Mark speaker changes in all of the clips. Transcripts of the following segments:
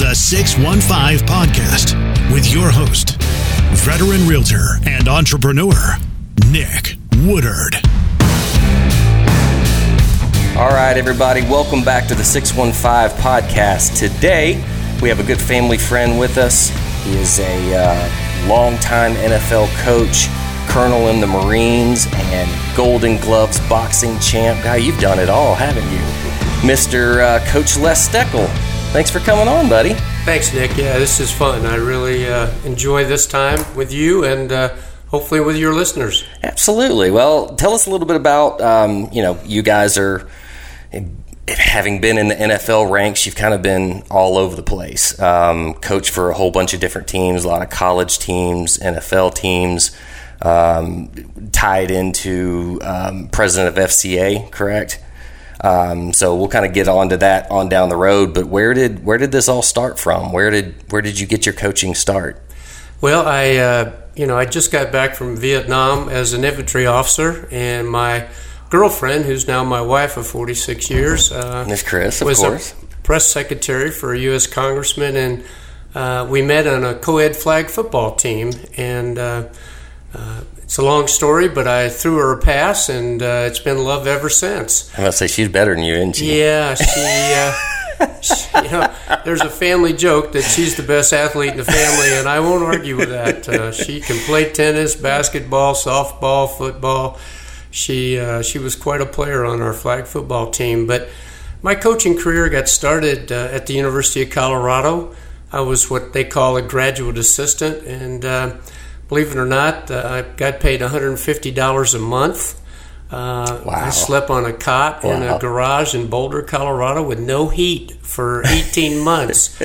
Speaker 1: the 615 Podcast with your host, veteran realtor and entrepreneur, Nick Woodard.
Speaker 2: All right, everybody, welcome back to the 615 Podcast. Today, we have a good family friend with us. He is a uh, longtime NFL coach, colonel in the Marines, and Golden Gloves boxing champ. Guy, you've done it all, haven't you? Mr. Uh, coach Les Steckel. Thanks for coming on, buddy.
Speaker 3: Thanks, Nick. Yeah, this is fun. I really uh, enjoy this time with you and uh, hopefully with your listeners.
Speaker 2: Absolutely. Well, tell us a little bit about, um, you know, you guys are having been in the NFL ranks, you've kind of been all over the place. Um, coach for a whole bunch of different teams, a lot of college teams, NFL teams, um, tied into um, president of FCA, correct? Um, so we'll kind of get on to that on down the road. But where did where did this all start from? Where did where did you get your coaching start?
Speaker 3: Well, I uh, you know I just got back from Vietnam as an infantry officer, and my girlfriend, who's now my wife of 46 years, uh,
Speaker 2: Miss Chris, of
Speaker 3: was
Speaker 2: course,
Speaker 3: a press secretary for a U.S. congressman, and uh, we met on a co-ed flag football team, and uh, uh, it's a long story, but I threw her a pass, and uh, it's been love ever since.
Speaker 2: I must say she's better than you, isn't she?
Speaker 3: Yeah, she. Uh, she you know, there's a family joke that she's the best athlete in the family, and I won't argue with that. Uh, she can play tennis, basketball, softball, football. She uh, she was quite a player on our flag football team. But my coaching career got started uh, at the University of Colorado. I was what they call a graduate assistant, and uh, believe it or not, uh, I got paid $150 a month. Uh,
Speaker 2: Wow.
Speaker 3: I slept on a cot in a garage in Boulder, Colorado, with no heat for 18 months,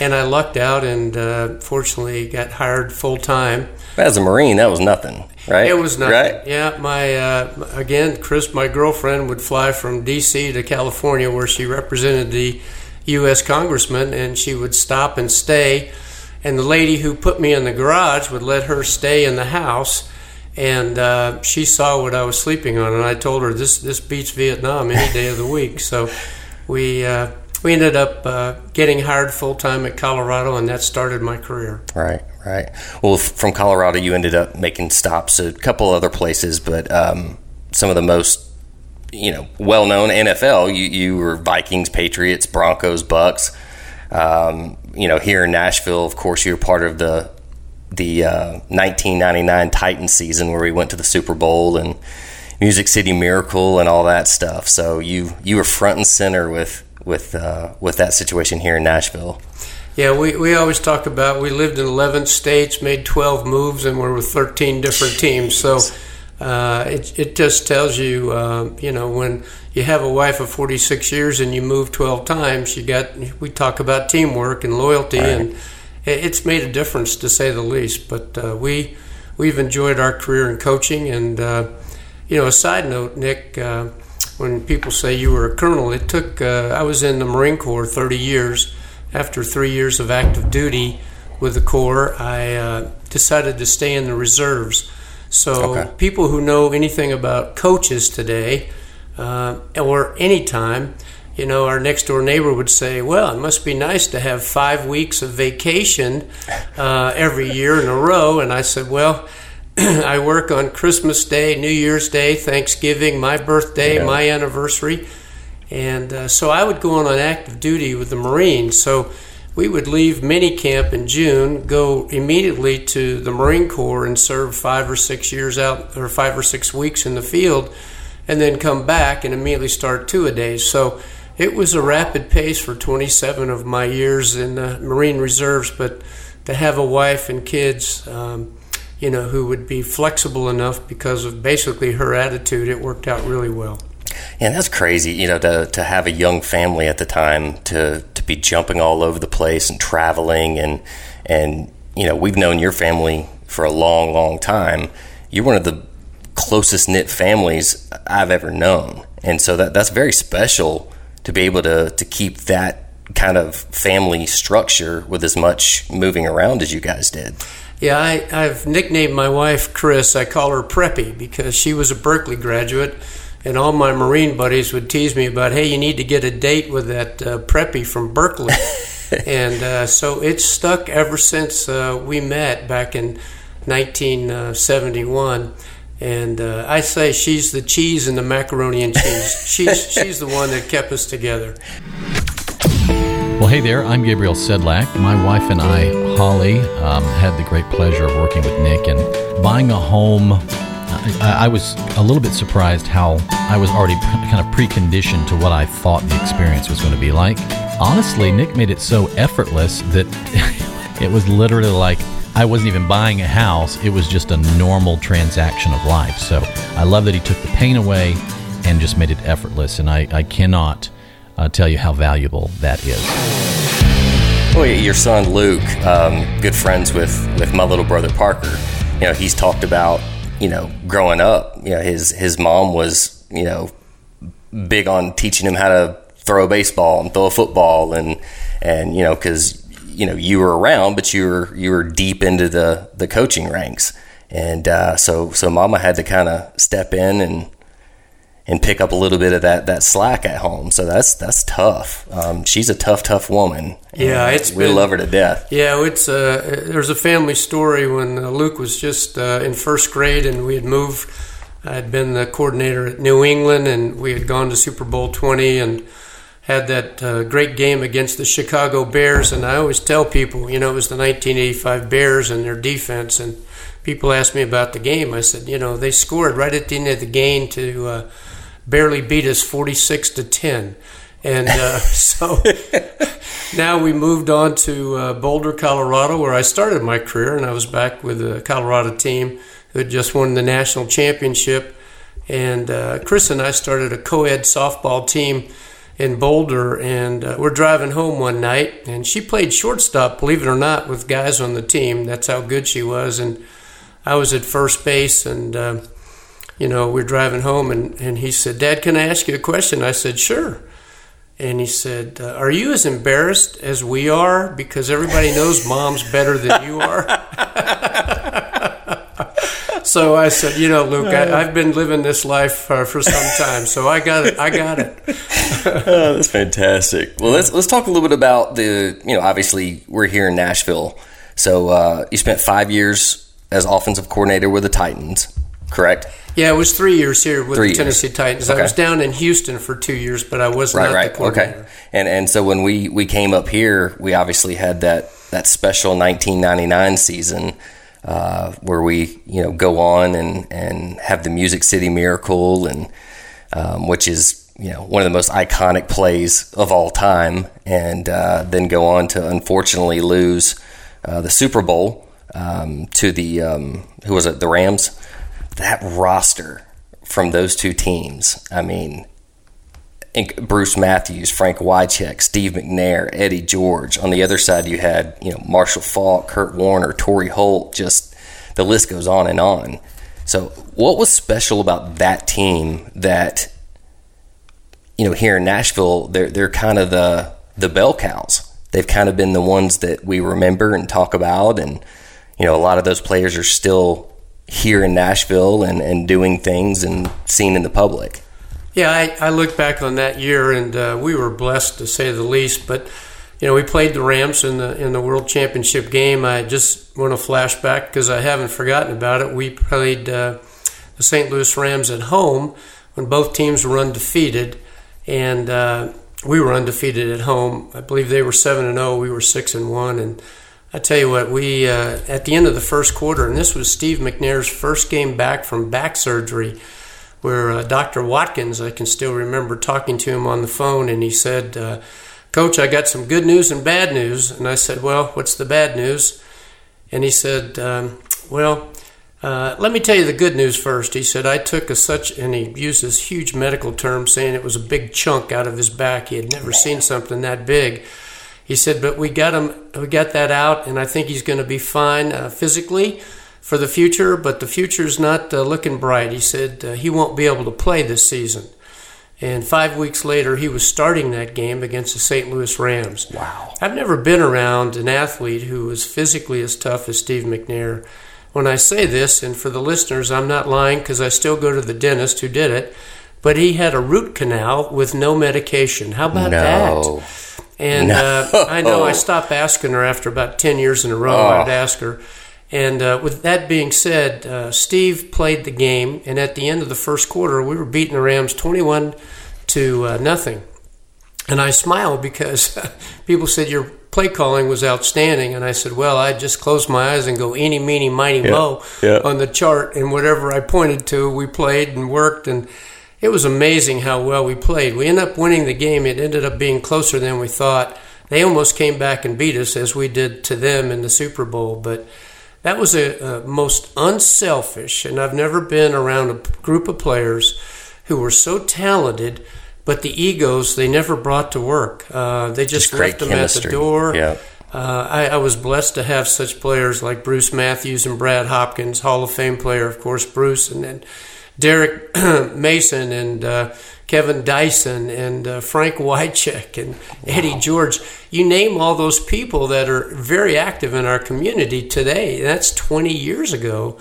Speaker 3: and I lucked out and uh, fortunately got hired full time.
Speaker 2: As a Marine, that was nothing, right?
Speaker 3: It was nothing.
Speaker 2: Right?
Speaker 3: Yeah, my uh, again, Chris, my girlfriend would fly from D.C. to California, where she represented the U.S. congressman, and she would stop and stay. And the lady who put me in the garage would let her stay in the house, and uh, she saw what I was sleeping on, and I told her this this beats Vietnam any day of the week. So we. Uh, we ended up uh, getting hired full time at Colorado, and that started my career.
Speaker 2: Right, right. Well, from Colorado, you ended up making stops at a couple other places, but um, some of the most, you know, well-known NFL. You you were Vikings, Patriots, Broncos, Bucks. Um, you know, here in Nashville, of course, you were part of the the uh, 1999 Titan season where we went to the Super Bowl and Music City Miracle and all that stuff. So you you were front and center with with uh, with that situation here in Nashville.
Speaker 3: Yeah, we, we always talk about we lived in 11 states, made 12 moves, and we're with 13 different teams. So uh, it, it just tells you, uh, you know, when you have a wife of 46 years and you move 12 times, you got, we talk about teamwork and loyalty, and it's made a difference to say the least. But uh, we, we've enjoyed our career in coaching. And, uh, you know, a side note, Nick, uh, when people say you were a colonel, it took, uh, I was in the Marine Corps 30 years. After three years of active duty with the Corps, I uh, decided to stay in the reserves. So,
Speaker 2: Okay.
Speaker 3: people who know anything about coaches today, uh, or any time, you know, our next door neighbor would say, Well, it must be nice to have five weeks of vacation uh, every year in a row. And I said, Well, I work on Christmas Day, New Year's Day, Thanksgiving, my birthday,
Speaker 2: Yeah.
Speaker 3: my anniversary. And uh, so I would go on an active duty with the Marines. So we would leave mini camp in June, go immediately to the Marine Corps and serve five or six years out, or five or six weeks in the field, and then come back and immediately start two a days. So it was a rapid pace for 27 of my years in the Marine Reserves, but to have a wife and kids, um, you know, who would be flexible enough because of basically her attitude, it worked out really well.
Speaker 2: Yeah, that's crazy. You know, to to have a young family at the time to to be jumping all over the place and traveling and and you know we've known your family for a long, long time. You're one of the closest knit families I've ever known, and so that that's very special to be able to to keep that kind of family structure with as much moving around as you guys did.
Speaker 3: Yeah, I, I've nicknamed my wife Chris. I call her Preppy because she was a Berkeley graduate, and all my Marine buddies would tease me about, "Hey, you need to get a date with that uh, Preppy from Berkeley." and uh, so it's stuck ever since uh, we met back in 1971. And uh, I say she's the cheese and the macaroni and cheese. she's she's the one that kept us together.
Speaker 4: Well, hey there, I'm Gabriel Sedlak. My wife and I, Holly, um, had the great pleasure of working with Nick and buying a home. I, was a little bit surprised how I was already kind of preconditioned to what I thought the experience was going to be like. Honestly, Nick made it so effortless that it was literally like I wasn't even buying a house, it was just a normal transaction of life. So I love that he took the pain away and just made it effortless. And I, I cannot uh, tell you how valuable that is.
Speaker 2: Well, your son Luke, um, good friends with, with my little brother Parker. You know, he's talked about you know growing up. You know, his his mom was you know big on teaching him how to throw a baseball and throw a football and and you know because you know you were around, but you were you were deep into the the coaching ranks, and uh, so so Mama had to kind of step in and and pick up a little bit of that that slack at home. So that's that's tough. Um, she's a tough, tough woman.
Speaker 3: Yeah, it's
Speaker 2: we
Speaker 3: been,
Speaker 2: love her to death.
Speaker 3: Yeah, it's uh, there's a family story when uh, Luke was just uh, in first grade and we had moved. I had been the coordinator at New England and we had gone to Super Bowl twenty and had that uh, great game against the Chicago Bears. And I always tell people, you know, it was the 1985 Bears and their defense and. People ask me about the game. I said, you know, they scored right at the end of the game to uh, barely beat us 46 to 10. And uh, so now we moved on to uh, Boulder, Colorado, where I started my career, and I was back with the Colorado team who had just won the national championship. And uh, Chris and I started a co ed softball team in Boulder, and uh, we're driving home one night, and she played shortstop, believe it or not, with guys on the team. That's how good she was. And I was at first base, and uh, you know, we're driving home, and, and he said, Dad, can I ask you a question? I said, Sure. And he said, uh, Are you as embarrassed as we are? Because everybody knows mom's better than you are. so I said, You know, Luke, I, have been living this life uh, for some time, so I got it. I got it.
Speaker 2: oh, that's fantastic. Well, let's let's talk a little bit about the. You know, obviously we're here in Nashville, so uh, you spent five years as offensive coordinator with the Titans, correct?
Speaker 3: Yeah, it was three years here with three the Tennessee years. Titans. Okay. I was down in Houston for two years, but I was right, not right. the coordinator.
Speaker 2: Okay, and and so when we we came up here, we obviously had that that special 1999 season. Uh, where we, you know, go on and, and have the Music City Miracle, and um, which is you know one of the most iconic plays of all time, and uh, then go on to unfortunately lose uh, the Super Bowl um, to the um, who was it the Rams that roster from those two teams, I mean, Bruce Matthews, Frank Wycheck, Steve McNair, Eddie George. On the other side, you had you know Marshall Faulk, Kurt Warner, Torry Holt. Just the list goes on and on. So, what was special about that team that you know here in Nashville? They're they're kind of the the bell cows. They've kind of been the ones that we remember and talk about, and you know a lot of those players are still here in Nashville and, and doing things and seen in the public.
Speaker 3: Yeah, I, I look back on that year and uh, we were blessed to say the least. But you know, we played the Rams in the in the World Championship game. I just want to flashback because I haven't forgotten about it. We played uh, the St. Louis Rams at home when both teams were undefeated, and uh, we were undefeated at home. I believe they were seven and zero. Oh, we were six and one, and I tell you what, we uh, at the end of the first quarter, and this was Steve McNair's first game back from back surgery, where uh, Dr. Watkins, I can still remember talking to him on the phone, and he said, uh, "Coach, I got some good news and bad news." And I said, "Well, what's the bad news?" And he said, um, "Well." Uh, let me tell you the good news first. He said, I took a such, and he used this huge medical term saying it was a big chunk out of his back. He had never seen something that big he said, but we got him, we got that out, and I think he's going to be fine uh, physically for the future. But the future's not uh, looking bright. He said uh, he won't be able to play this season. And five weeks later, he was starting that game against the St. Louis Rams.
Speaker 2: Wow!
Speaker 3: I've never been around an athlete who was physically as tough as Steve McNair. When I say this, and for the listeners, I'm not lying because I still go to the dentist who did it but he had a root canal with no medication. How about
Speaker 2: no.
Speaker 3: that? And
Speaker 2: No.
Speaker 3: uh, I know I stopped asking her after about 10 years in a row.
Speaker 2: Oh.
Speaker 3: I'd ask her. And uh, with that being said, uh, Steve played the game, and at the end of the first quarter, we were beating the Rams 21 to uh, nothing. And I smiled because people said your play calling was outstanding, and I said, "Well, I just close my eyes and go eeny, meeny, miny, mo
Speaker 2: yeah.
Speaker 3: on the chart, and whatever I pointed to, we played and worked, and it was amazing how well we played. We ended up winning the game. It ended up being closer than we thought. They almost came back and beat us as we did to them in the Super Bowl, but." That was a, a most unselfish, and I've never been around a group of players who were so talented, but the egos they never brought to work. Uh, they just,
Speaker 2: Just
Speaker 3: left them at the door.
Speaker 2: Yeah.
Speaker 3: Uh, I, I was blessed to have such players like Bruce Matthews and Brad Hopkins, Hall of Fame player, of course, Bruce, and then Derrick Mason and uh, Kevin Dyson and uh, Frank Wycheck and Eddie George. You name all those people that are very active in our community today. That's 20 years ago.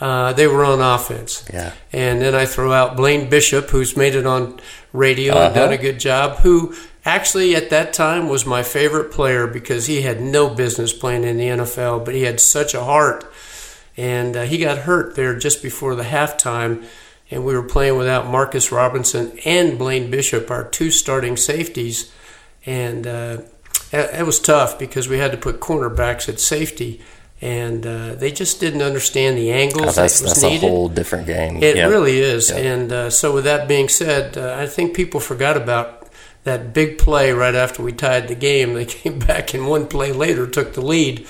Speaker 3: Uh, they were on offense.
Speaker 2: Yeah.
Speaker 3: And then I throw out Blaine Bishop, who's made it on radio and done
Speaker 2: Uh-huh.
Speaker 3: a good job, who actually at that time was my favorite player because he had no business playing in the NFL, but he had such a heart. And uh, he got hurt there just before the halftime, and we were playing without Marcus Robertson and Blaine Bishop, our two starting safeties. And uh, was tough because we had to put cornerbacks at safety. And uh, they just didn't understand the angles
Speaker 2: Oh, that's
Speaker 3: that was
Speaker 2: that's a whole different game.
Speaker 3: It
Speaker 2: Yeah.
Speaker 3: really is.
Speaker 2: Yeah.
Speaker 3: And uh, so, with that being said, uh, I think people forgot about that big play right after we tied the game. They came back and one play later took the lead.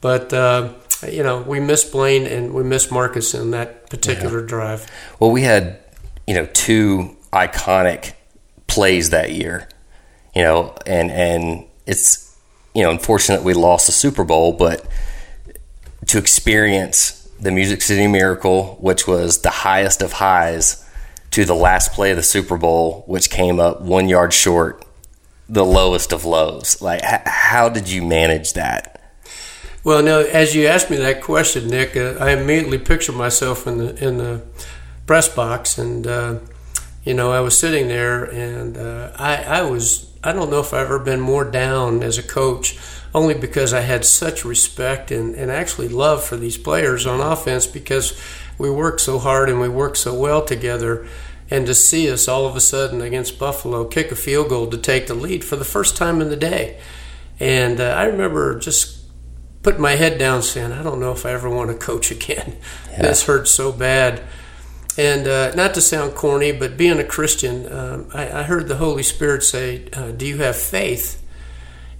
Speaker 3: But, uh, you know, we missed Blaine and we missed Marcus in that particular drive.
Speaker 2: Well, we had, you know, two iconic plays that year, you know, and and it's, you know, unfortunate we lost the Super Bowl, but to experience the Music City Miracle, which was the highest of highs, to the last play of the Super Bowl, which came up one yard short, the lowest of lows. Like, h- how did you manage that?
Speaker 3: Well, no, as you asked me that question, Nick, uh, I immediately pictured myself in the in the press box, and uh, you know, I was sitting there, and uh, I, I was I don't know if I've ever been more down as a coach, only because I had such respect and, and actually love for these players on offense because we work so hard and we work so well together. And to see us all of a sudden against Buffalo kick a field goal to take the lead for the first time in the day. And uh, I remember just put my head down saying, I don't know if I ever want to coach again. This hurts so bad. And uh, not to sound corny, but being a Christian, um, I, I heard the Holy Spirit say, uh, "Do you have faith?"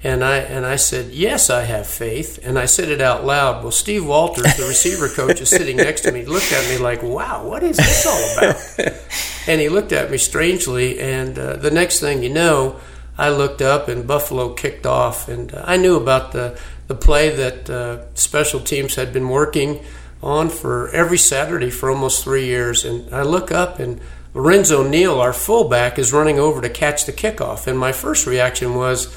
Speaker 3: And I and I said, "Yes, I have faith." And I said it out loud. Well, Steve Walters, the receiver coach, is sitting next to me. Looked at me like, "Wow, what is this all about?" and he looked at me strangely. And uh, the next thing you know, I looked up and Buffalo kicked off, and uh, I knew about the the play that uh, special teams had been working on for every Saturday for almost three years. And I look up and Lorenzo Neal, our fullback, is running over to catch the kickoff. And my first reaction was,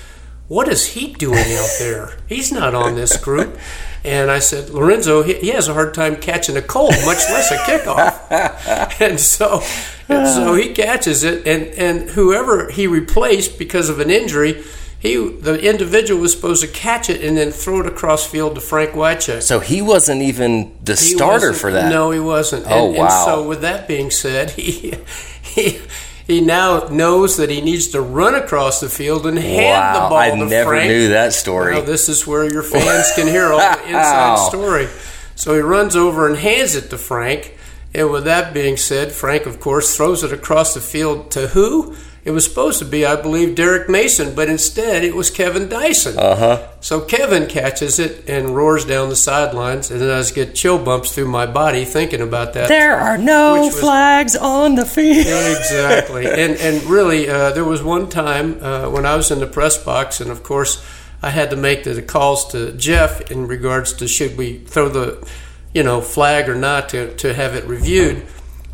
Speaker 3: what is he doing out there? He's not on this group. And I said, Lorenzo, he, he has a hard time catching a cold, much less a kickoff. and so, and so he catches it, and, and whoever he replaced because of an injury, he the individual was supposed to catch it and then throw it across field to Frank Wycheck.
Speaker 2: So he wasn't even the
Speaker 3: He
Speaker 2: starter for that.
Speaker 3: No, he wasn't.
Speaker 2: Oh,
Speaker 3: and,
Speaker 2: wow.
Speaker 3: And so, with that being said, he he he now knows that he needs to run across the field and hand the ball
Speaker 2: I
Speaker 3: to
Speaker 2: never
Speaker 3: Frank.
Speaker 2: knew that story.
Speaker 3: Now, this is where your fans can hear all the inside story. So he runs over and hands it to Frank. And with that being said, Frank, of course, throws it across the field to who? It was supposed to be, I believe, Derrick Mason, but instead it was Kevin Dyson.
Speaker 2: Uh huh.
Speaker 3: So Kevin catches it and roars down the sidelines, and then I just get chill bumps through my body thinking about that.
Speaker 2: There are no
Speaker 3: was-
Speaker 2: flags on the field.
Speaker 3: exactly. And and really, uh, there was one time uh, when I was in the press box, and of course, I had to make the calls to Jeff in regards to should we throw the, you know, flag or not to to have it reviewed.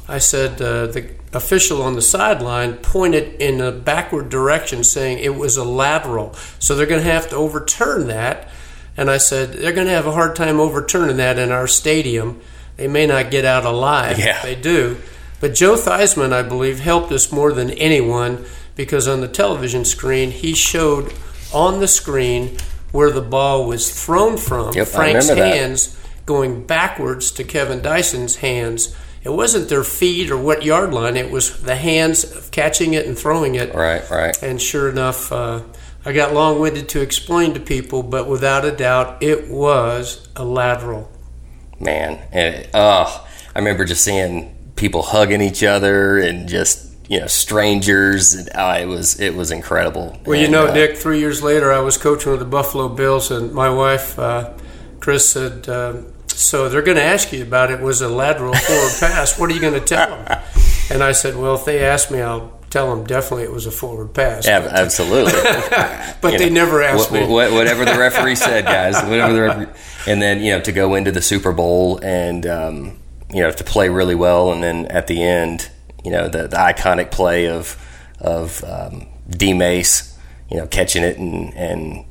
Speaker 3: I said uh, the official on the sideline pointed in a backward direction, saying it was a lateral, so they're going to have to overturn that. And I said they're going to have a hard time overturning that in our stadium. They may not get out alive
Speaker 2: Yeah.
Speaker 3: if they do. But Joe Theismann, I believe, helped us more than anyone because on the television screen he showed on the screen where the ball was thrown from
Speaker 2: Yep,
Speaker 3: Frank's hands going backwards to Kevin Dyson's hands. It wasn't their feet or what yard line, it was the hands of catching it and throwing it.
Speaker 2: Right, right.
Speaker 3: And sure enough, uh, I got long winded to explain to people, but without a doubt, it was a lateral.
Speaker 2: Man, and oh, I remember just seeing people hugging each other and just you know strangers, and uh, it was it was incredible.
Speaker 3: Well, you
Speaker 2: And,
Speaker 3: know,
Speaker 2: uh,
Speaker 3: Dick, three years later, I was coaching with the Buffalo Bills, and my wife, uh, Chris, said, um, So they're going to ask you about it. Was a lateral forward pass. What are you going to tell them? And I said, Well, if they ask me, I'll tell them definitely it was a forward pass.
Speaker 2: ab- absolutely.
Speaker 3: but
Speaker 2: you
Speaker 3: they
Speaker 2: know,
Speaker 3: never asked
Speaker 2: wh-
Speaker 3: me.
Speaker 2: wh- whatever the referee said, guys. Whatever the referee, and then you know to go into the Super Bowl and um, you know to play really well, and then at the end, you know the, the iconic play of of um, D Mace, you know catching it and and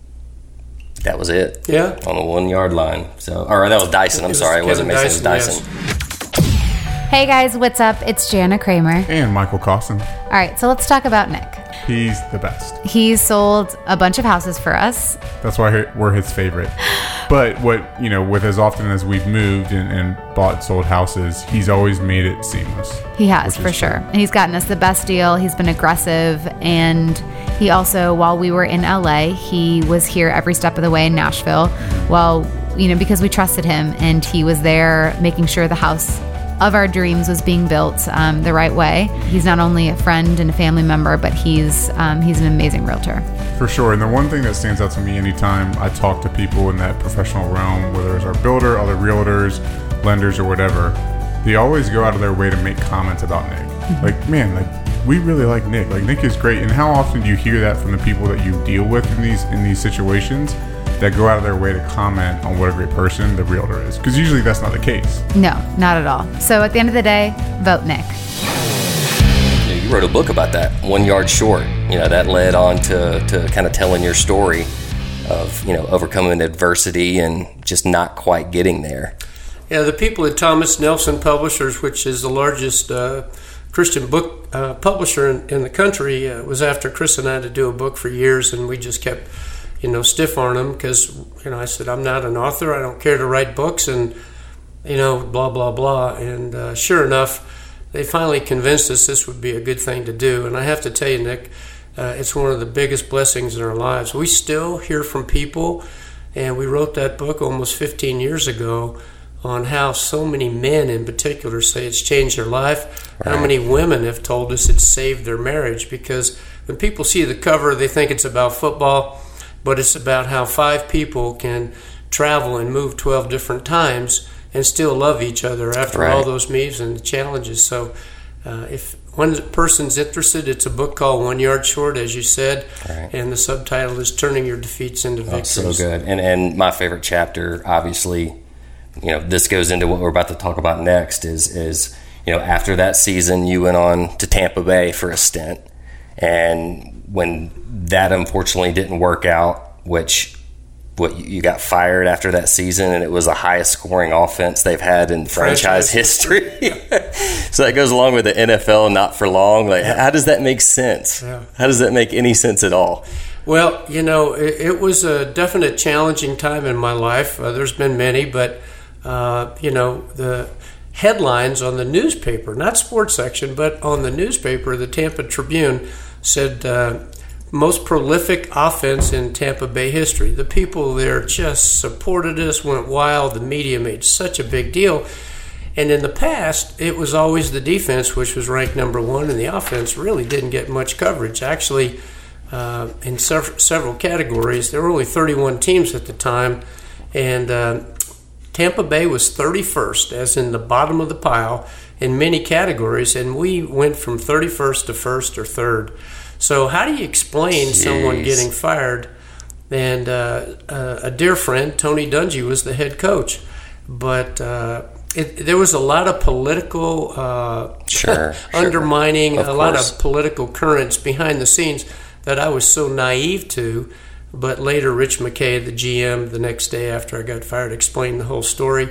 Speaker 2: that was it.
Speaker 3: Yeah.
Speaker 2: on the one yard line. So, or that was Dyson. I'm
Speaker 3: was
Speaker 2: sorry, it wasn't
Speaker 3: Kevin
Speaker 2: Mason. It was
Speaker 3: Dyson,
Speaker 2: Dyson.
Speaker 5: Hey guys, what's up? It's Jana Kramer.
Speaker 6: And Michael Caussin.
Speaker 5: All right, so let's talk about Nick.
Speaker 6: He's the best.
Speaker 5: He's sold a bunch of houses for us.
Speaker 6: That's why we're his favorite. But what, you know, with as often as we've moved and, and bought and sold houses, he's always made it seamless.
Speaker 5: He has, for sure. And he's gotten us the best deal. He's been aggressive. And he also, while we were in LA, he was here every step of the way in Nashville. Well, you know, because we trusted him and he was there making sure the house of our dreams was being built um, the right way. He's not only a friend and a family member, but he's um, he's an amazing realtor.
Speaker 6: For sure. And the one thing that stands out to me anytime I talk to people in that professional realm, whether it's our builder, other realtors, lenders, or whatever, they always go out of their way to make comments about Nick. Like, man, like we really like Nick. Like Nick is great. And how often do you hear that from the people that you deal with in these in these situations that go out of their way to comment on what a great person the realtor is? Because usually that's not the case.
Speaker 5: No, not at all. So at the end of the day, vote Nick.
Speaker 2: You, you wrote a book about that, One Yard Short. You know, that led on to, to kind of telling your story of, you know, overcoming adversity and just not quite getting there.
Speaker 3: Yeah, the people at Thomas Nelson Publishers, which is the largest uh, Christian book uh, publisher in, in the country, uh, was after Chris and I to do a book for years, and we just kept, you know, stiff on them because, you know, I said, I'm not an author, I don't care to write books, and, you know, blah, blah, blah. And uh, sure enough, they finally convinced us this would be a good thing to do. And I have to tell you, Nick, uh, it's one of the biggest blessings in our lives. We still hear from people, and we wrote that book almost 15 years ago on how so many men in particular say it's changed their life. How many women have told us it's saved their marriage because when people see the cover, they think it's about football, but it's about how five people can travel and move 12 different times and still love each other after all those meetings and the challenges. So, uh, if one person's interested, it's a book called One Yard Short, as you said,
Speaker 2: Right.
Speaker 3: and the subtitle is Turning Your Defeats into
Speaker 2: Oh,
Speaker 3: Victories.
Speaker 2: so good. And and my favorite chapter, obviously, you know, this goes into what we're about to talk about next. Is is you know after that season, you went on to Tampa Bay for a stint, and when that unfortunately didn't work out, which what you got fired after that season, and it was the highest scoring offense they've had in franchise,
Speaker 3: Franchise
Speaker 2: history. so that goes along with the NFL, not for long. Like, how does that make sense?
Speaker 3: Yeah.
Speaker 2: How does that make any sense at all?
Speaker 3: Well, you know, it, it was a definite challenging time in my life. Uh, there's been many, but uh, you know, the headlines on the newspaper, not sports section, but on the newspaper, the Tampa Tribune said uh, most prolific offense in Tampa Bay history. The people there just supported us, went wild. The media made such a big deal. And in the past, it was always the defense, which was ranked number one, and the offense really didn't get much coverage. Actually, uh, in sev- several categories, there were only 31 teams at the time, and uh, Tampa Bay was 31st, as in the bottom of the pile, in many categories, and we went from 31st to first or third. So, how do you explain someone getting fired? And uh, uh, a dear friend, Tony Dungy, was the head coach, but uh, it, there was a lot of political uh,
Speaker 2: Sure,
Speaker 3: undermining, a lot of political currents behind the scenes that I was so naive to. But later, Rich McKay, the GM, the next day after I got fired, explained the whole story.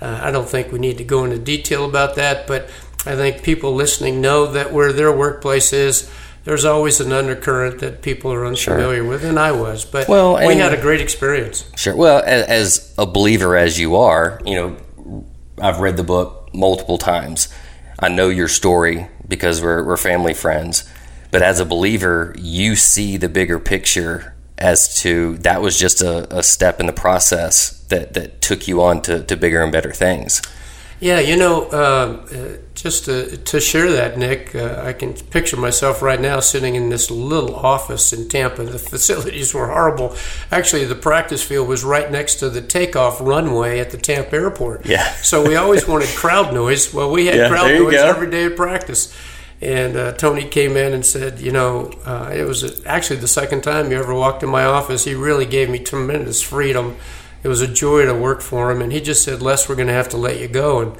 Speaker 3: Uh, I don't think we need to go into detail about that, but I think people listening know that where their workplace is, there's always an undercurrent that people are unfamiliar with, and I was. But
Speaker 2: Well,
Speaker 3: we had a great experience.
Speaker 2: Sure. Well, as, as a believer as you are, you know, I've read the book multiple times. I know your story because we're, we're family friends. But as a believer, you see the bigger picture as to that was just a, a step in the process that, that took you on to, to bigger and better things.
Speaker 3: Yeah, you know, um, uh, just to, to share that, Nick, uh, I can picture myself right now sitting in this little office in Tampa. The facilities were horrible. Actually, the practice field was right next to the takeoff runway at the Tampa airport.
Speaker 2: Yeah.
Speaker 3: So we always wanted crowd noise. Well, we had
Speaker 2: Yeah,
Speaker 3: crowd noise
Speaker 2: go.
Speaker 3: every day of practice. And uh, Tony came in and said, you know, uh, it was actually the second time you ever walked in my office. He really gave me tremendous freedom. It was a joy to work for him. And he just said, Les, we're going to have to let you go. And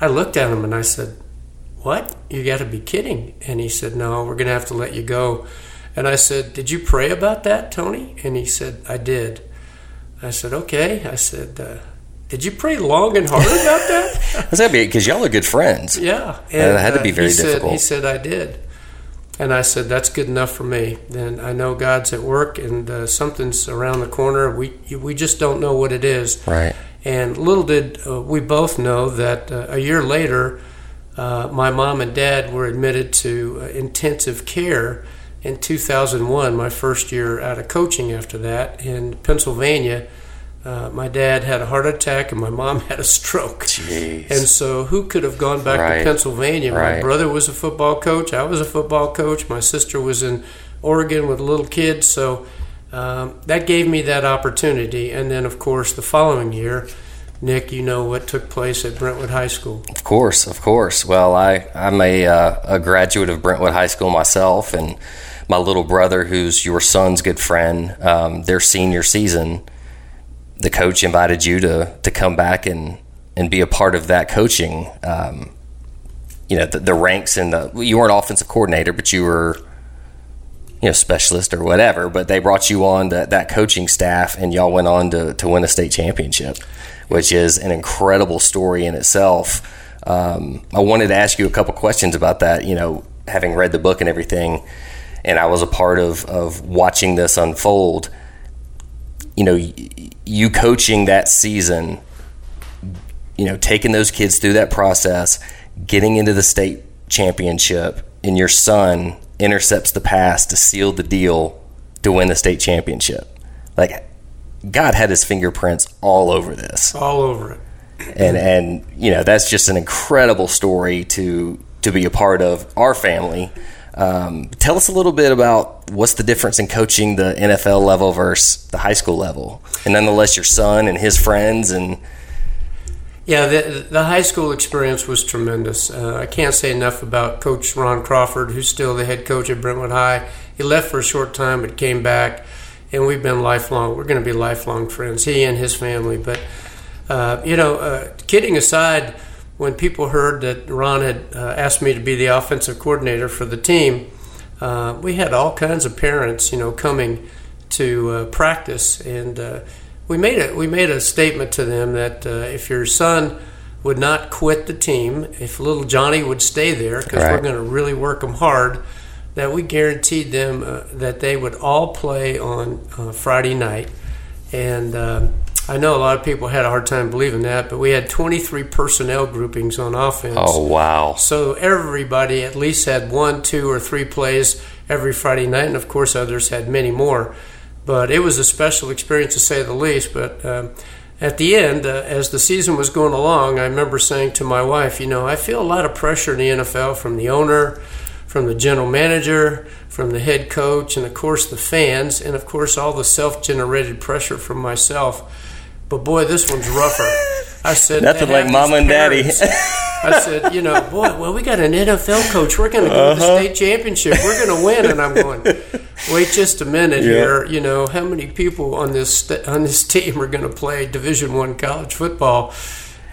Speaker 3: I looked at him and I said, What? You got to be kidding. And he said, No, we're going to have to let you go. And I said, Did you pray about that, Tony? And he said, I did. I said, Okay. I said, uh, Did you pray long and hard about that?
Speaker 2: How's that be? Because y'all are good friends.
Speaker 3: Yeah, and
Speaker 2: that had to be very
Speaker 3: he said,
Speaker 2: difficult.
Speaker 3: He said, "I did," and I said, "That's good enough for me." Then I know God's at work, and uh, something's around the corner. We we just don't know what it is.
Speaker 2: Right.
Speaker 3: And little did uh, we both know that uh, a year later, uh, my mom and dad were admitted to uh, intensive care in 2001, my first year out of coaching after that in Pennsylvania. Uh, my dad had a heart attack and my mom had a stroke.
Speaker 2: Jeez.
Speaker 3: And so, who could have gone back
Speaker 2: Right.
Speaker 3: to Pennsylvania? My brother was a football coach. I was a football coach. My sister was in Oregon with little kids. So, um, that gave me that opportunity. And then, of course, the following year, Nick, you know what took place at Brentwood High School.
Speaker 2: Of course, of course. Well, I I'm a uh, a graduate of Brentwood High School myself, and my little brother, who's your son's good friend, um, their senior season, the coach invited you to to come back and and be a part of that coaching. Um, you know, the, the ranks and the you weren't offensive coordinator, but you were you know specialist or whatever. But they brought you on to that coaching staff, and y'all went on to to win a state championship, which is an incredible story in itself. Um, I wanted to ask you a couple questions about that. You know, having read the book and everything, and I was a part of of watching this unfold. You know, you coaching that season you know, taking those kids through that process, getting into the state championship, and your son intercepts the pass to seal the deal to win the state championship. Like, God had his fingerprints all over this.
Speaker 3: All over it.
Speaker 2: And, and you know, that's just an incredible story to, to be a part of our family. Um, tell us a little bit about what's the difference in coaching the NFL level versus the high school level. And nonetheless, your son and his friends and
Speaker 3: Yeah, the, the high school experience was tremendous. Uh, I can't say enough about Coach Ron Crawford, who's still the head coach at Brentwood High. He left for a short time, but came back, and we've been lifelong. We're going to be lifelong friends, he and his family. But uh, you know, uh, kidding aside, when people heard that Ron had uh, asked me to be the offensive coordinator for the team, uh, we had all kinds of parents, you know, coming to uh, practice, and uh, we made a we made a statement to them that uh, if your son would not quit the team, if little Johnny would stay there, because we're going to really work him hard, that we guaranteed them uh, that they would all play on uh, Friday night, and. I know a lot of people had a hard time believing that, but we had 23 personnel groupings on offense.
Speaker 2: oh wow,
Speaker 3: So everybody at least had one, two, or three plays every Friday night, and of course others had many more. But it was a special experience to say the least. But um, at the end, uh, as the season was going along, I remember saying to my wife, "You know, I feel a lot of pressure in the NFL from the owner." From the general manager, from the head coach, and of course the fans, and of course all the self generated pressure from myself. But boy, this one's rougher. I said,
Speaker 2: Nothing like mom and daddy."
Speaker 3: I said, you know, boy, well, we got an NFL coach. We're going to go to
Speaker 2: Uh-huh.
Speaker 3: the state championship. We're going to win. And I'm going, wait just a minute
Speaker 2: Yeah.
Speaker 3: here. You know, how many people on this st- on this team are going to play Division One college football?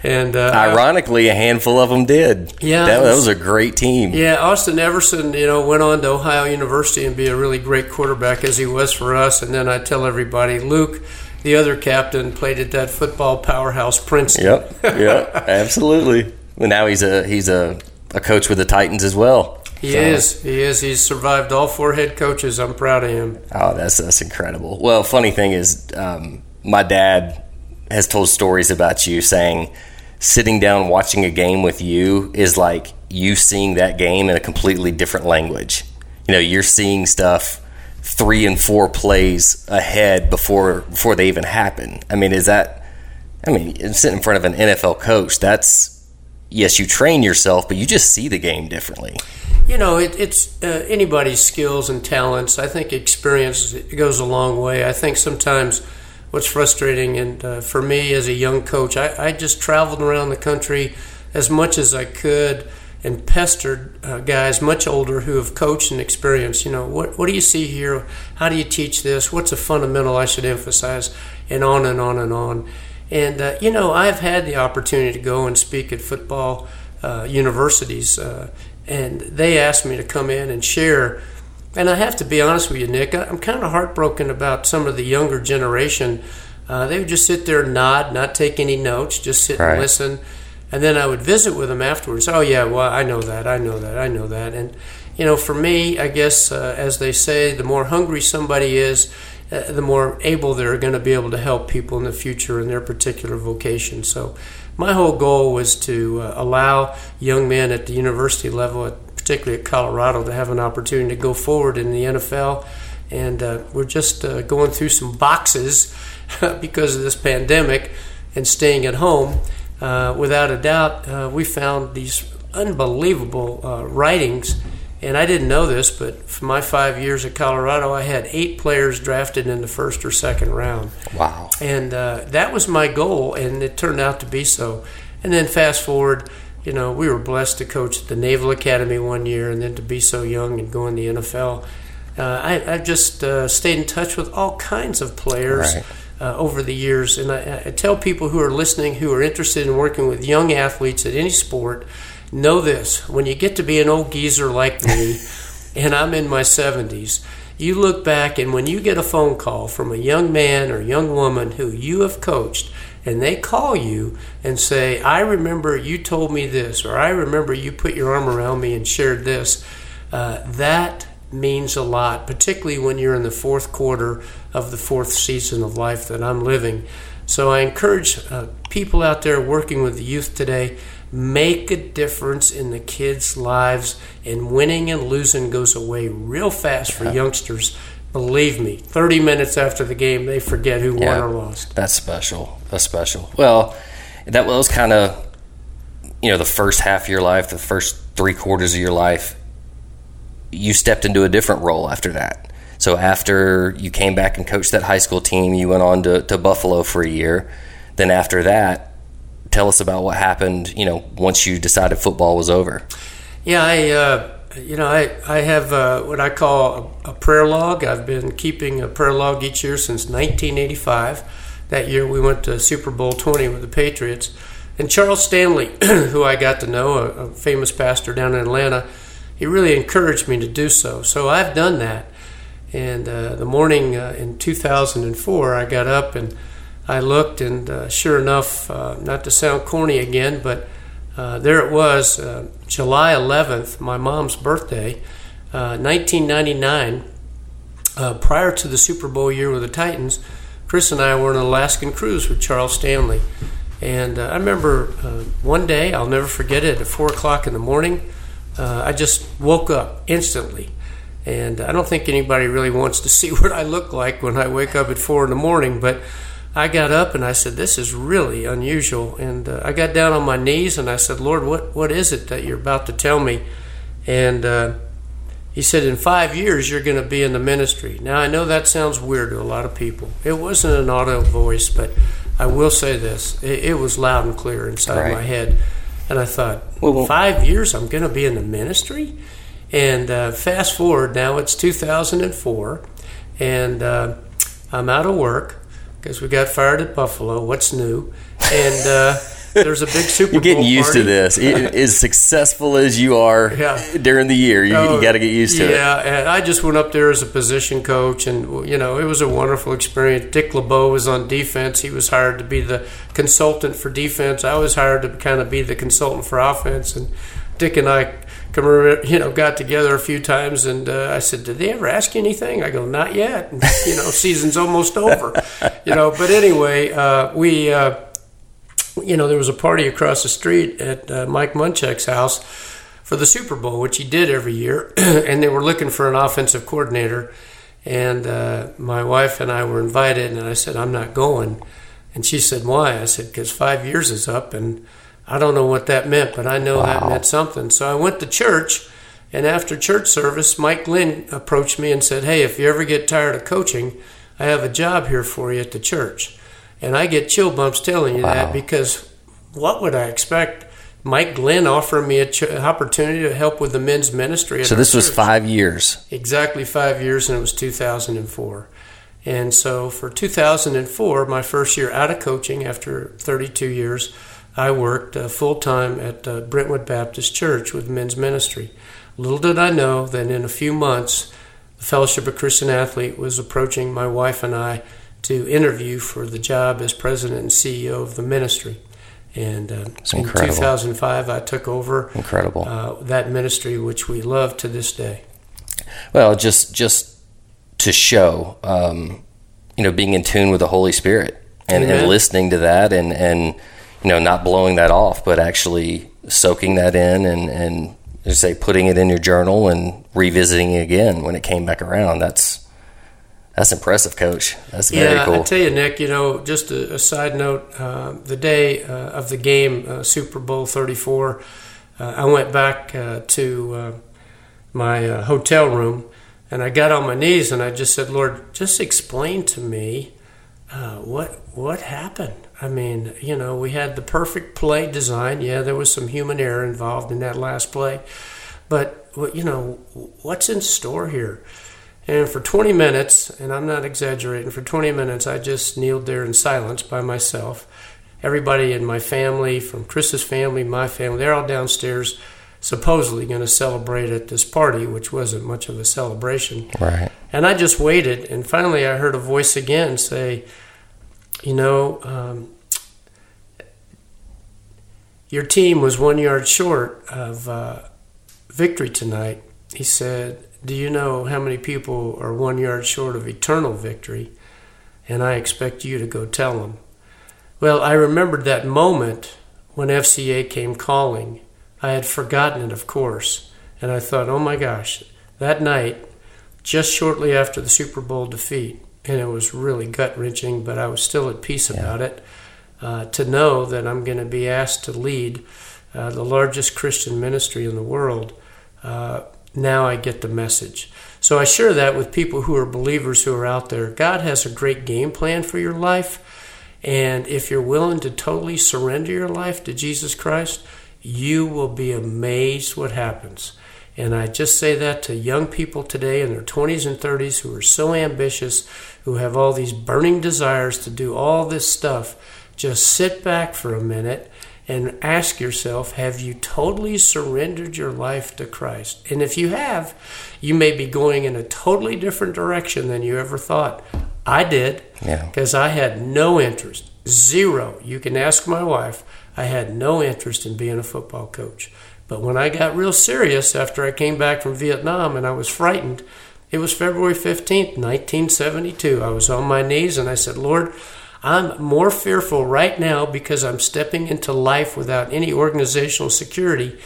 Speaker 3: And uh,
Speaker 2: Ironically, a handful of them did.
Speaker 3: Yeah,
Speaker 2: that, that
Speaker 3: was
Speaker 2: a great team.
Speaker 3: yeah, Austin Everson, you know, went on to Ohio University and be a really great quarterback as he was for us. And then I tell everybody, Luke, the other captain, played at that football powerhouse Princeton.
Speaker 2: Yep, yep, absolutely. Well, now he's a he's a, a coach with the Titans as well.
Speaker 3: He
Speaker 2: So-
Speaker 3: is. He is. He's survived all four head coaches. I'm proud of him.
Speaker 2: Oh, that's that's incredible. Well, funny thing is, um, my dad has told stories about you saying sitting down watching a game with you is like you seeing that game in a completely different language. You know, you're seeing stuff three and four plays ahead before before they even happen. I mean, is that? I mean, sitting in front of an NFL coach, that's yes, you train yourself, but you just see the game differently.
Speaker 3: You know, it, it's uh, anybody's skills and talents. I think experience goes a long way. I think sometimes what's frustrating, and uh, for me as a young coach, I, I just traveled around the country as much as I could and pestered uh, guys much older who have coached and experienced. You know, what what do you see here? How do you teach this? What's a fundamental I should emphasize? And on and on and on. And uh, you know, I've had the opportunity to go and speak at football uh, universities, uh, and they asked me to come in and share. And I have to be honest with you, Nick. I'm kind of heartbroken about some of the younger generation. Uh, they would just sit there, nod, not take any notes, just sit
Speaker 2: Right.
Speaker 3: and listen. And then I would visit with them afterwards. Oh yeah, well I know that, I know that, I know that. And you know, for me, I guess uh, as they say, the more hungry somebody is, uh, the more able they're going to be able to help people in the future in their particular vocation. So, my whole goal was to uh, allow young men at the university level, particularly at Colorado, to have an opportunity to go forward in the NFL. And uh, we're just uh, going through some boxes because of this pandemic and staying at home. Uh, without a doubt, uh, we found these unbelievable uh, writings and I didn't know this, but for my five years at Colorado, I had eight players drafted in the first or second round.
Speaker 2: Wow.
Speaker 3: And uh, that was my goal, and it turned out to be so. And then fast forward, you know, we were blessed to coach at the Naval Academy one year and then to be so young and go in the NFL. Uh, I, I've just uh, stayed in touch with all kinds of players.
Speaker 2: Right.
Speaker 3: Uh, over the years, and I, I tell people who are listening who are interested in working with young athletes at any sport, know this. When you get to be an old geezer like me and i'm in my 70s you look back and when you get a phone call from a young man or young woman who you have coached and they call you and say i remember you told me this or i remember you put your arm around me and shared this uh, that means a lot particularly when you're in the fourth quarter of the fourth season of life that i'm living so i encourage uh, people out there working with the youth today make a difference in the kids' lives, and winning and losing goes away real fast for youngsters. Believe me, 30 minutes after the game, they forget who won or lost.
Speaker 2: That's special. That's special. Well, that was kind of, you know, the first half of your life, the first three quarters of your life. You stepped into a different role after that. So after you came back and coached that high school team, you went on to, to Buffalo for a year. Then after that, tell us about what happened. You know, once you decided football was over.
Speaker 3: Yeah, I, uh, you know, I, I have uh, what I call a, a prayer log. I've been keeping a prayer log each year since 1985. That year we went to Super Bowl 20 with the Patriots. And Charles Stanley, who I got to know, a, a famous pastor down in Atlanta, he really encouraged me to do so. So I've done that. And uh, the morning uh, in 2004, I got up and I looked, and uh, sure enough, uh, not to sound corny again, but uh, there it was, uh, July 11th, my mom's birthday, uh, 1999. Uh, prior to the Super Bowl year with the Titans, Chris and I were on an Alaskan cruise with Charles Stanley. And I remember one day, I'll never forget it, at 4 o'clock in the morning, uh, I just woke up instantly. And I don't think anybody really wants to see what I look like when I wake up at 4 in the morning, but I got up and I said, This is really unusual. And uh, I got down on my knees and I said, Lord, what, what is it that you're about to tell me? And uh, he said, In five years, you're going to be in the ministry. Now, I know that sounds weird to a lot of people. It wasn't an auto voice, but I will say this it, it was loud and clear inside
Speaker 2: Right.
Speaker 3: my head. And I thought,
Speaker 2: Well,
Speaker 3: five years, I'm going to be in the ministry? And uh, fast forward, now it's 2004, and uh, I'm out of work because we got fired at Buffalo. What's new? And uh, there's a big Super
Speaker 2: You're getting
Speaker 3: Bowl
Speaker 2: used to this. I- as successful as you are
Speaker 3: Yeah.
Speaker 2: during the year, you,
Speaker 3: Oh,
Speaker 2: you got to get used to it.
Speaker 3: Yeah, and I just went up there as a position coach, and you know it was a wonderful experience. Dick LeBeau was on defense; he was hired to be the consultant for defense. I was hired to kind of be the consultant for offense, and Dick and I come, you know, got together a few times, and uh, I said, "Did they ever ask you anything?" I go, "Not yet." And, you know, season's almost over. You know, but anyway, uh, we, uh, you know, there was a party across the street at uh, Mike Munchak's house for the Super Bowl, which he did every year, and they were looking for an offensive coordinator. And uh, my wife and I were invited, and I said, "I'm not going." And she said, "Why?" I said, "Because five years is up, and I don't know what that meant, but I know that meant something." So I went to church, and after church service, Mike Glenn approached me and said, "Hey, if you ever get tired of coaching, I have a job here for you at the church." And I get chill bumps telling you
Speaker 2: Wow.
Speaker 3: that because what would I expect? Mike Glenn offering me a ch- opportunity to help with the men's ministry. At
Speaker 2: So this was
Speaker 3: church
Speaker 2: five years.
Speaker 3: exactly five years, and it was 2004. And so for 2004, my first year out of coaching after 32 years, I worked uh, full time at uh, Brentwood Baptist Church with men's ministry. Little did I know that in a few months, the Fellowship of Christian Athlete was approaching my wife and I to interview for the job as president and CEO of the ministry. And uh, in 2005, I took over
Speaker 2: Incredible.
Speaker 3: uh, that ministry, which we love to this day.
Speaker 2: Well, just just to show, um, you know, being in tune with the Holy Spirit and, and listening to that, and and you know, not blowing that off, but actually soaking that in, and and say putting it in your journal and revisiting it again when it came back around. That's that's impressive, Coach. That's very
Speaker 3: yeah,
Speaker 2: cool.
Speaker 3: I tell you, Nick. You know, just a, a side note: uh, the day uh, of the game, uh, Super Bowl Thirty Four, uh, I went back uh, to uh, my uh, hotel room and I got on my knees and I just said, "Lord, just explain to me uh, what what happened." I mean, you know, we had the perfect play design. Yeah, there was some human error involved in that last play, but you know, what's in store here? And for 20 minutes, and I'm not exaggerating, for 20 minutes, I just kneeled there in silence by myself. Everybody in my family, from Chris's family, my family, they're all downstairs, supposedly going to celebrate at this party, which wasn't much of a celebration.
Speaker 2: right.
Speaker 3: And I just waited, and finally I heard a voice again say, You know, um, your team was one yard short of uh, victory tonight. He said, Do you know how many people are one yard short of eternal victory? And I expect you to go tell them. Well, I remembered that moment when FCA came calling. I had forgotten it, of course. And I thought, oh my gosh, that night, just shortly after the Super Bowl defeat, and it was really gut wrenching, but I was still at peace about it, uh, to know that I'm going to be asked to lead uh, the largest Christian ministry in the world. Uh, now I get the message. So I share that with people who are believers who are out there. God has a great game plan for your life. And if you're willing to totally surrender your life to Jesus Christ, you will be amazed what happens. And I just say that to young people today in their 20s and 30s who are so ambitious, who have all these burning desires to do all this stuff. Just sit back for a minute and ask yourself have you totally surrendered your life to Christ? And if you have, you may be going in a totally different direction than you ever thought. I did
Speaker 2: Yeah.
Speaker 3: because I had no interest, zero. You can ask my wife. I had no interest in being a football coach. But when I got real serious after I came back from Vietnam and I was frightened, it was February 15th, 1972. I was on my knees and I said, Lord, I'm more fearful right now because I'm stepping into life without any organizational security.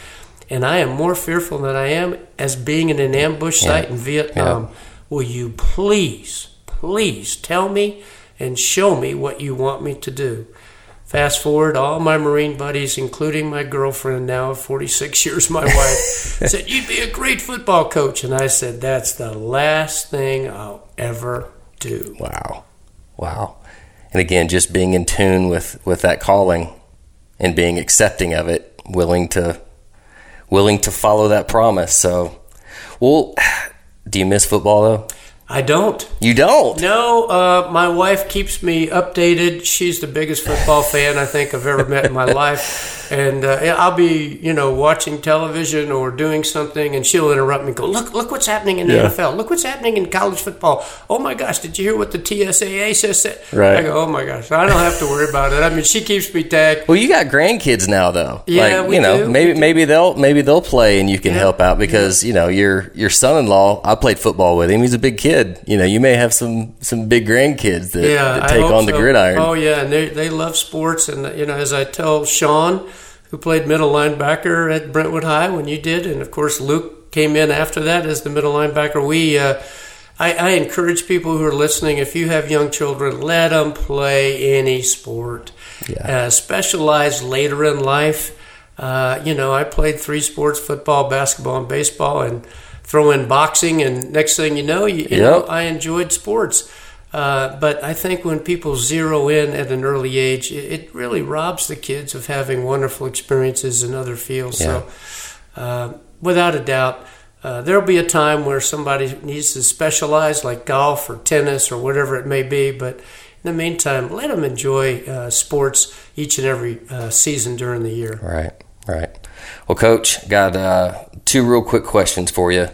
Speaker 3: And I am more fearful than I am as being in an ambush site in Vietnam. Will you please, please tell me and show me what you want me to do? Fast forward, all my Marine buddies, including my girlfriend, now of 46 years, my wife, said, You'd be a great football coach. And I said, That's the last thing I'll ever do.
Speaker 2: Wow. Wow. And again, just being in tune with, with that calling and being accepting of it, willing to willing to follow that promise. So, well, do you miss football though?
Speaker 3: I don't.
Speaker 2: You don't.
Speaker 3: No, uh, my wife keeps me updated. She's the biggest football fan I think I've ever met in my life. And uh, I'll be, you know, watching television or doing something, and she'll interrupt me. and Go, look, look what's happening in the
Speaker 2: Yeah.
Speaker 3: NFL. Look what's happening in college football. Oh my gosh, did you hear what the TSAA says?
Speaker 2: Right.
Speaker 3: I go, oh my gosh, I don't have to worry about it. I mean, she keeps me tagged.
Speaker 2: Well, you got grandkids now, though.
Speaker 3: Yeah,
Speaker 2: like,
Speaker 3: we
Speaker 2: you know,
Speaker 3: do.
Speaker 2: maybe maybe they'll maybe they'll play and you can
Speaker 3: Yeah.
Speaker 2: help out because you know your your son-in-law. I played football with him. He's a big kid. You know, you may have some some big grandkids that,
Speaker 3: yeah,
Speaker 2: that take on the gridiron.
Speaker 3: Oh yeah, and they they love sports, and you know, as I tell Sean, who played middle linebacker at Brentwood High when you did, and of course Luke came in after that as the middle linebacker. We, uh, I, I encourage people who are listening, if you have young children, let them play any sport.
Speaker 2: Yeah.
Speaker 3: Uh, specialize later in life. Uh, you know, I played three sports: football, basketball, and baseball, and throw in boxing. And next thing you know, you, you know, I enjoyed sports. Uh, but I think when people zero in at an early age, it, really robs the kids of having wonderful experiences in other fields. So, uh, without a doubt, uh, there'll be a time where somebody needs to specialize, like golf or tennis or whatever it may be. But in the meantime, let them enjoy uh, sports each and every uh, season during the year.
Speaker 2: Right, right. Well, Coach, got uh, two real quick questions for you.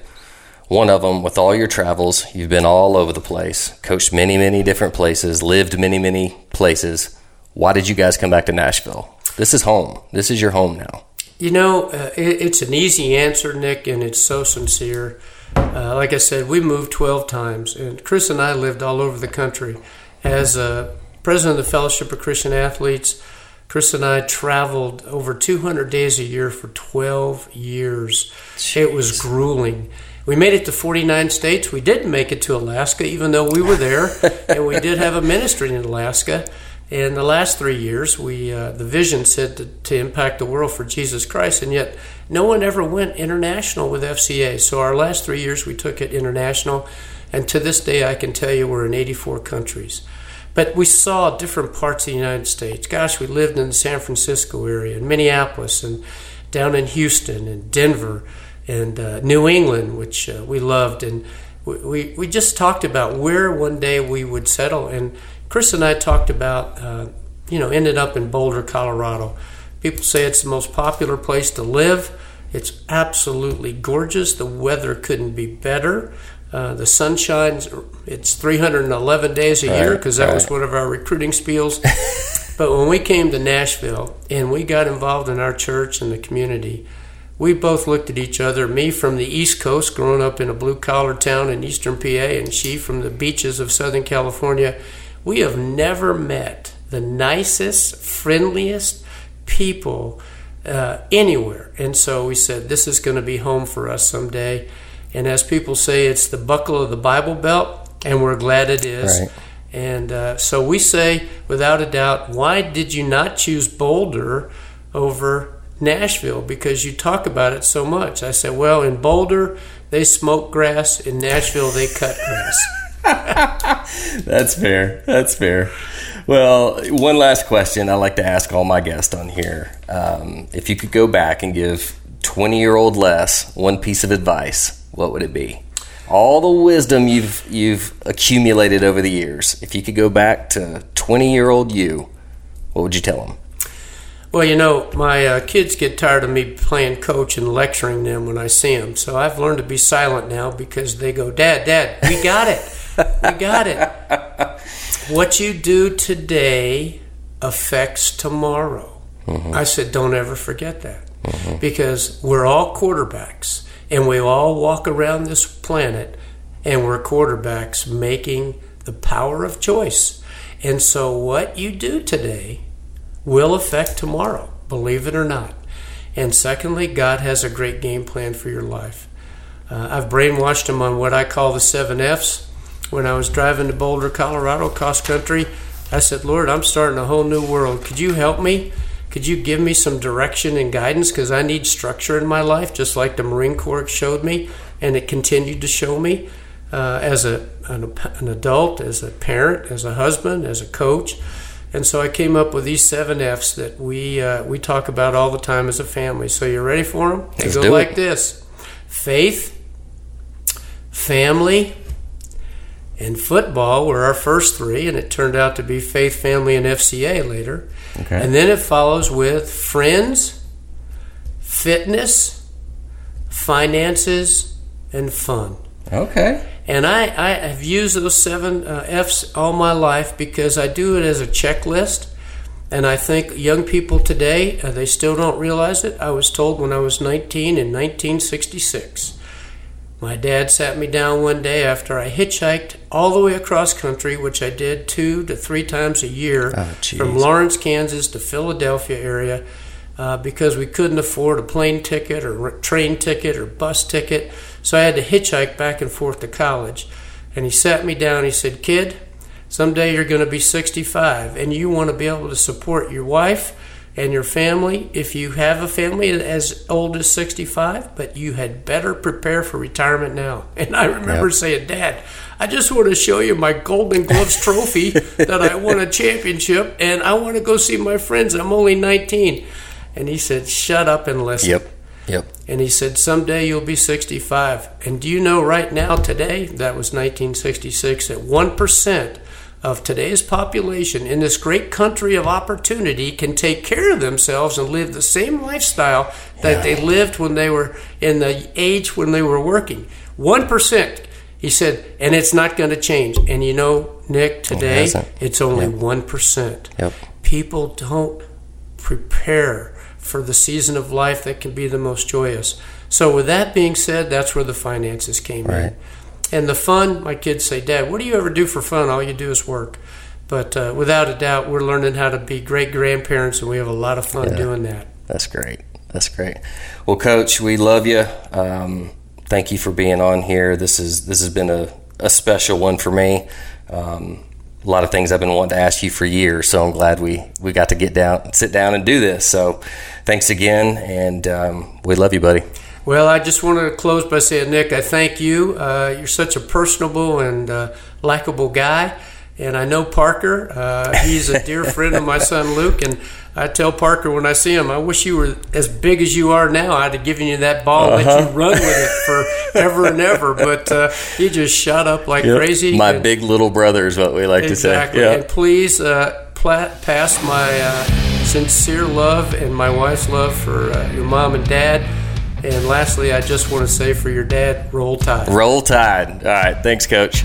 Speaker 2: One of them, with all your travels, you've been all over the place, coached many, many different places, lived many, many places. Why did you guys come back to Nashville? This is home. This is your home now.
Speaker 3: You know, uh, it, it's an easy answer, Nick, and it's so sincere. Uh, like I said, we moved 12 times, and Chris and I lived all over the country. As uh, president of the Fellowship of Christian Athletes, Chris and I traveled over 200 days a year for 12 years. It was grueling. We made it to 49 states. We didn't make it to Alaska, even though we were there, and we did have a ministry in Alaska. In the last three years, we uh, the vision said to, to impact the world for Jesus Christ, and yet no one ever went international with FCA. So our last three years, we took it international, and to this day, I can tell you we're in 84 countries. But we saw different parts of the United States. Gosh, we lived in the San Francisco area, in Minneapolis, and down in Houston, and Denver, and uh, New England, which uh, we loved, and we, we, we just talked about where one day we would settle. And Chris and I talked about, uh, you know, ended up in Boulder, Colorado. People say it's the most popular place to live. It's absolutely gorgeous. The weather couldn't be better. Uh, the sun shines. It's 311 days a year
Speaker 2: Right,
Speaker 3: because that was
Speaker 2: right.
Speaker 3: one of our recruiting spiels. but when we came to Nashville and we got involved in our church and the community, we both looked at each other. Me from the East Coast, growing up in a blue collar town in eastern PA, and she from the beaches of Southern California. We have never met the nicest, friendliest people uh, anywhere. And so we said, this is going to be home for us someday. And as people say, it's the buckle of the Bible belt, and we're glad it is.
Speaker 2: Right.
Speaker 3: And uh, so we say, without a doubt, why did you not choose Boulder over Nashville? Because you talk about it so much. I said, well, in Boulder, they smoke grass. In Nashville, they cut grass.
Speaker 2: That's fair. That's fair. Well, one last question I like to ask all my guests on here. Um, if you could go back and give 20 year old Les one piece of advice, what would it be? All the wisdom you've you've accumulated over the years. If you could go back to 20 year old you, what would you tell them?
Speaker 3: Well, you know, my uh, kids get tired of me playing coach and lecturing them when I see them. So I've learned to be silent now because they go, Dad, Dad, we got it. we got it. What you do today affects tomorrow. I said, don't ever forget that. Because we're all quarterbacks and we all walk around this planet and we're quarterbacks making the power of choice. And so what you do today will affect tomorrow, believe it or not. And secondly, God has a great game plan for your life. Uh, I've brainwashed him on what I call the seven F's. When I was driving to Boulder, Colorado, cross country, I said, Lord, I'm starting a whole new world. Could you help me? Could you give me some direction and guidance? Because I need structure in my life, just like the Marine Corps showed me, and it continued to show me uh, as a, an, an adult, as a parent, as a husband, as a coach. And so I came up with these seven F's that we uh, we talk about all the time as a family. So you're ready for them? They
Speaker 2: Let's
Speaker 3: go like
Speaker 2: it.
Speaker 3: this: faith, family, and football were our first three, and it turned out to be faith, family, and FCA later.
Speaker 2: Okay.
Speaker 3: And then it follows with friends, fitness, finances, and fun.
Speaker 2: Okay.
Speaker 3: And I, I have used those seven uh, F's all my life because I do it as a checklist. And I think young people today, uh, they still don't realize it. I was told when I was 19 in 1966. My dad sat me down one day after I hitchhiked all the way across country, which I did two to three times a year
Speaker 2: Oh,
Speaker 3: from Lawrence, Kansas to Philadelphia area uh, because we couldn't afford a plane ticket or train ticket or bus ticket. So I had to hitchhike back and forth to college. And he sat me down. He said, Kid, someday you're going to be 65 and you want to be able to support your wife and your family if you have a family as old as 65, but you had better prepare for retirement now. And I remember
Speaker 2: Yep.
Speaker 3: saying, Dad, I just want to show you my Golden Gloves trophy that I won a championship and I want to go see my friends. I'm only 19. And he said, Shut up and listen.
Speaker 2: Yep. Yep.
Speaker 3: And he said, Someday you'll be 65. And do you know right now, today, that was 1966, that 1% of today's population in this great country of opportunity can take care of themselves and live the same lifestyle that they lived when they were in the age when they were working. 1%. He said, and it's not going to change. And you know, Nick, today
Speaker 2: hasn't.
Speaker 3: it's only 1%.
Speaker 2: Yep.
Speaker 3: People don't prepare for the season of life that can be the most joyous. So, with that being said, that's where the finances came
Speaker 2: Right.
Speaker 3: in. And the fun, my kids say, Dad, what do you ever do for fun? All you do is work. But uh, without a doubt, we're learning how to be great grandparents, and we have a lot of fun
Speaker 2: Yeah.
Speaker 3: doing that.
Speaker 2: That's great. That's great. Well, Coach, we love you. Um, thank you for being on here. This is this has been a, a special one for me. Um, a lot of things I've been wanting to ask you for years, so I'm glad we we got to get down, sit down, and do this. So, thanks again, and um, we love you, buddy.
Speaker 3: Well, I just wanted to close by saying, Nick, I thank you. Uh, you're such a personable and uh, likable guy. And I know Parker. Uh, he's a dear friend of my son Luke. And I tell Parker when I see him, I wish you were as big as you are now. I'd have given you that ball and let you run with it forever and ever. But uh, he just shot up like crazy.
Speaker 2: My
Speaker 3: And-
Speaker 2: big little brother is what we like
Speaker 3: Exactly.
Speaker 2: to say. Exactly.
Speaker 3: And please uh, pla- pass my uh, sincere love and my wife's love for uh, your mom and dad. And lastly, I just want to say for your dad, roll tide.
Speaker 2: Roll Tide. All right. Thanks, Coach.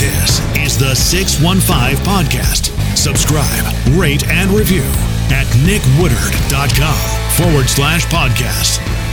Speaker 1: This is the 615 Podcast. Subscribe, rate, and review at nickwoodard.com forward slash podcast.